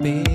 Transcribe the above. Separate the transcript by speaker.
Speaker 1: be